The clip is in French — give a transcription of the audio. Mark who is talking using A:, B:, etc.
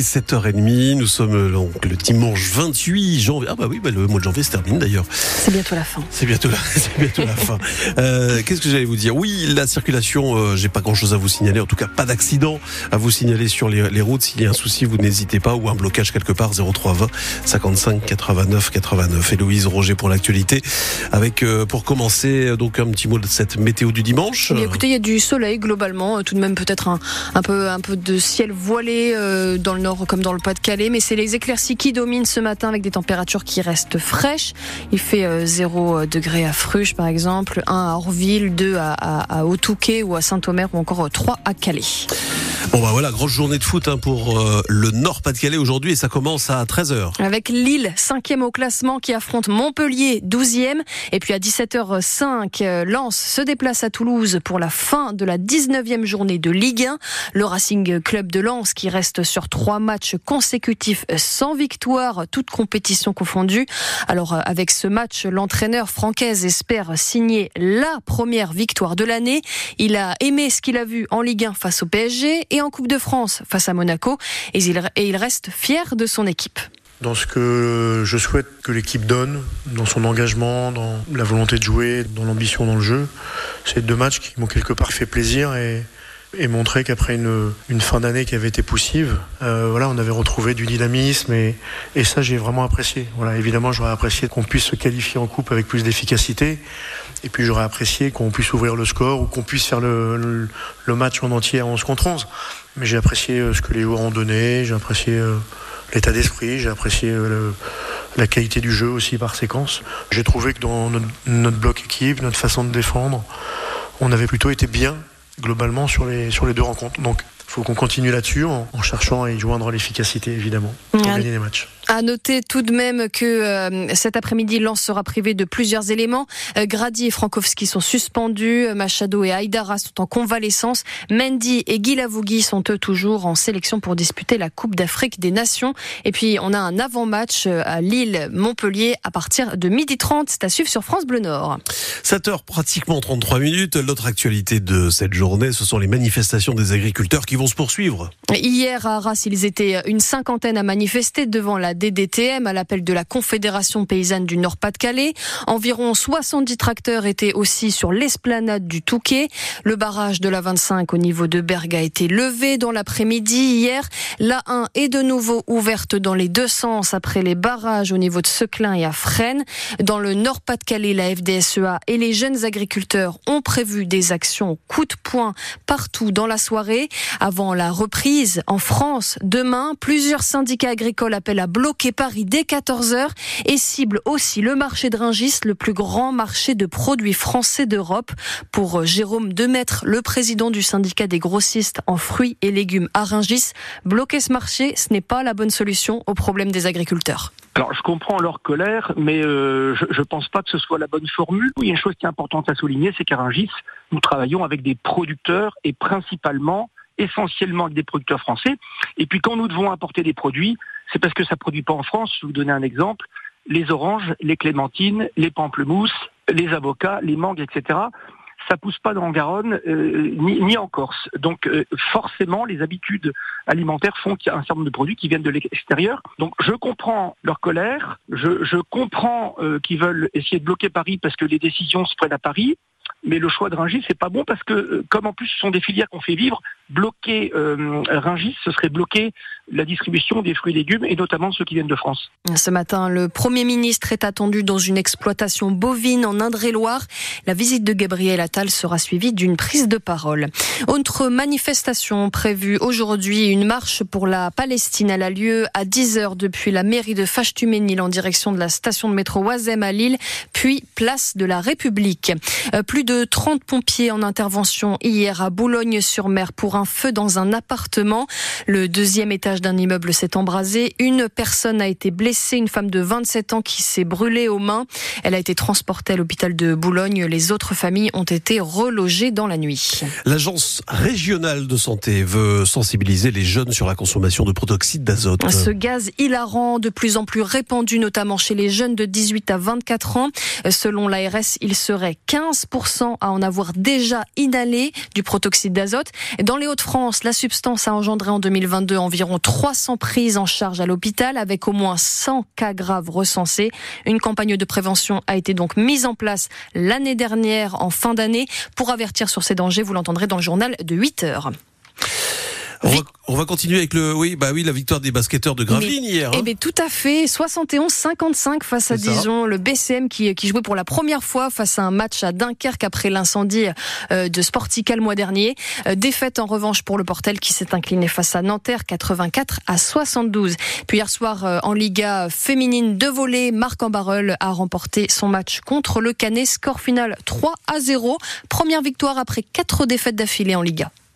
A: 7h30, nous sommes donc le dimanche 28 janvier. Ah bah oui, bah le mois de janvier se termine d'ailleurs.
B: C'est bientôt la fin.
A: C'est bientôt la, c'est bientôt la fin. Euh, Qu'est-ce que j'allais vous dire? Oui, la circulation, euh, j'ai pas grand-chose à vous signaler. En tout cas, pas d'accident à vous signaler sur les, les routes. S'il y a un souci, vous n'hésitez pas ou un blocage quelque part 0320 55 89 89. Héloïse Roger pour l'actualité. Avec euh, pour commencer donc un petit mot de cette météo du dimanche.
B: Mais écoutez, il y a du soleil globalement, euh, tout de même peut-être un, un peu un peu de ciel voilé euh, dans le nord comme dans le Pas-de-Calais, mais c'est les éclaircies qui dominent ce matin avec des températures qui restent fraîches. Il fait euh, 0 degré à Fruges par exemple, 1 à Orville, 2 à, à, à Haut-Touquet ou à Saint-Omer ou encore 3 à Calais.
A: Bon bah voilà, grosse journée de foot hein, pour euh, le Nord Pas-de-Calais aujourd'hui et ça commence à 13h.
B: Avec Lille, 5e au classement, qui affronte Montpellier, 12e. Et puis à 17h05, euh, Lens se déplace à Toulouse pour la fin de la 19e journée de Ligue 1. Le Racing Club de Lens qui reste sur trois matchs consécutifs sans victoire, toutes compétitions confondues. Alors euh, avec ce match, l'entraîneur francaise espère signer la première victoire de l'année. Il a aimé ce qu'il a vu en Ligue 1 face au PSG et en Coupe de France face à Monaco. Et il, reste fier de son équipe
C: dans ce que je souhaite que l'équipe donne, dans son engagement, dans la volonté de jouer, dans l'ambition dans le jeu. C'est deux matchs qui m'ont quelque part fait plaisir et, et montré qu'après une, fin d'année qui avait été poussive, euh, voilà, on avait retrouvé du dynamisme et, ça j'ai vraiment apprécié. Voilà, évidemment j'aurais apprécié qu'on puisse se qualifier en coupe avec plus d'efficacité et puis j'aurais apprécié qu'on puisse ouvrir le score ou qu'on puisse faire le, match en entier à 11 contre 11. Mais j'ai apprécié euh, ce que les joueurs ont donné, j'ai apprécié euh, l'état d'esprit, j'ai apprécié la qualité du jeu aussi par séquence. J'ai trouvé que dans notre, bloc équipe, notre façon de défendre, on avait plutôt été bien globalement sur les, sur les deux rencontres. Donc il faut qu'on continue là-dessus en, en, cherchant à y joindre l'efficacité évidemment pour gagner les matchs.
B: À noter tout de même que euh, cet après-midi, Lens sera privé de plusieurs éléments. Euh, Grady et Frankowski sont suspendus. Machado et Aïdara sont en convalescence. Mendy et Guy Lavogui sont eux toujours en sélection pour disputer la Coupe d'Afrique des Nations. Et puis, on a un avant-match à Lille-Montpellier à partir de 12h30. C'est à suivre sur France Bleu Nord.
A: 7h, pratiquement 33 minutes. L'autre actualité de cette journée, ce sont les manifestations des agriculteurs qui vont se poursuivre.
B: Hier, à Arras, ils étaient une cinquantaine à manifester devant la DDTM à l'appel de la Confédération paysanne du Nord-Pas-de-Calais. Environ 70 tracteurs étaient aussi sur l'esplanade du Touquet. Le barrage de la 25 au niveau de Bergue a été levé dans l'après-midi hier. La 1 est de nouveau ouverte dans les deux sens après les barrages au niveau de Seclin et à Fresnes. Dans le Nord-Pas-de-Calais, la FDSEA et les jeunes agriculteurs ont prévu des actions coup de poing partout dans la soirée. Avant la reprise en France, demain, plusieurs syndicats agricoles appellent à bloquer Paris dès 14h et cible aussi le marché de Ringis, le plus grand marché de produits français d'Europe. Pour Jérôme Demaître, le président du syndicat des grossistes en fruits et légumes à Ringis, bloquer ce marché, ce n'est pas la bonne solution au problème des agriculteurs.
D: Alors, je comprends leur colère, mais euh, je ne pense pas que ce soit la bonne formule. Il y a une chose qui est importante à souligner, c'est qu'à Ringis, nous travaillons avec des producteurs et principalement essentiellement avec des producteurs français. Et puis quand nous devons importer des produits, c'est parce que ça produit pas en France. Je vais vous donner un exemple. Les oranges, les clémentines, les pamplemousses, les avocats, les mangues, etc. Ça pousse pas dans Garonne euh, ni, en Corse. Donc euh, forcément, les habitudes alimentaires font qu'il y a un certain nombre de produits qui viennent de l'extérieur. Donc je comprends leur colère, je, je comprends euh, qu'ils veulent essayer de bloquer Paris parce que les décisions se prennent à Paris mais le choix de Ringis c'est pas bon parce que comme en plus ce sont des filières qu'on fait vivre, bloquer euh, Ringis, ce serait bloquer la distribution des fruits et légumes et notamment ceux qui viennent de France.
B: Ce matin, le Premier ministre est attendu dans une exploitation bovine en Indre-et-Loire. La visite de Gabriel Attal sera suivie d'une prise de parole. Autre manifestation prévue aujourd'hui, une marche pour la Palestine. Elle a lieu à 10h depuis la mairie de Fachtuménil en direction de la station de métro Oisem à Lille, puis place de la République. Euh, plus de 30 pompiers en intervention hier à Boulogne-sur-Mer pour un feu dans un appartement. Le deuxième étage d'un immeuble s'est embrasé. Une personne a été blessée, une femme de 27 ans qui s'est brûlée aux mains. Elle a été transportée à l'hôpital de Boulogne. Les autres familles ont été relogées dans la nuit.
A: L'agence régionale de santé veut sensibiliser les jeunes sur la consommation de protoxyde d'azote.
B: Ce gaz hilarant, de plus en plus répandu, notamment chez les jeunes de 18 à 24 ans. Selon l'ARS, il serait 15% à en avoir déjà inhalé du protoxyde d'azote. Dans les Hauts-de-France, la substance a engendré en 2022 environ 300 prises en charge à l'hôpital avec au moins 100 cas graves recensés. Une campagne de prévention a été donc mise en place l'année dernière en fin d'année. Pour avertir sur ces dangers, vous l'entendrez dans le journal de 8 heures.
A: On va, continuer avec le, oui, bah oui, la victoire des basketteurs de Gravelines hier.
B: Hein. Eh bien, tout à fait. 71-55 face à Dijon. Le BCM qui, qui jouait pour la première fois face à un match à Dunkerque après l'incendie euh, de Sportical le mois dernier. Euh, défaite en revanche pour le Portel qui s'est incliné face à Nanterre 84 à 72. Puis hier soir euh, en Liga féminine de volée, Marc Ambarel a remporté son match contre le Canet. Score final 3 à 0. Première victoire après quatre défaites d'affilée en Liga.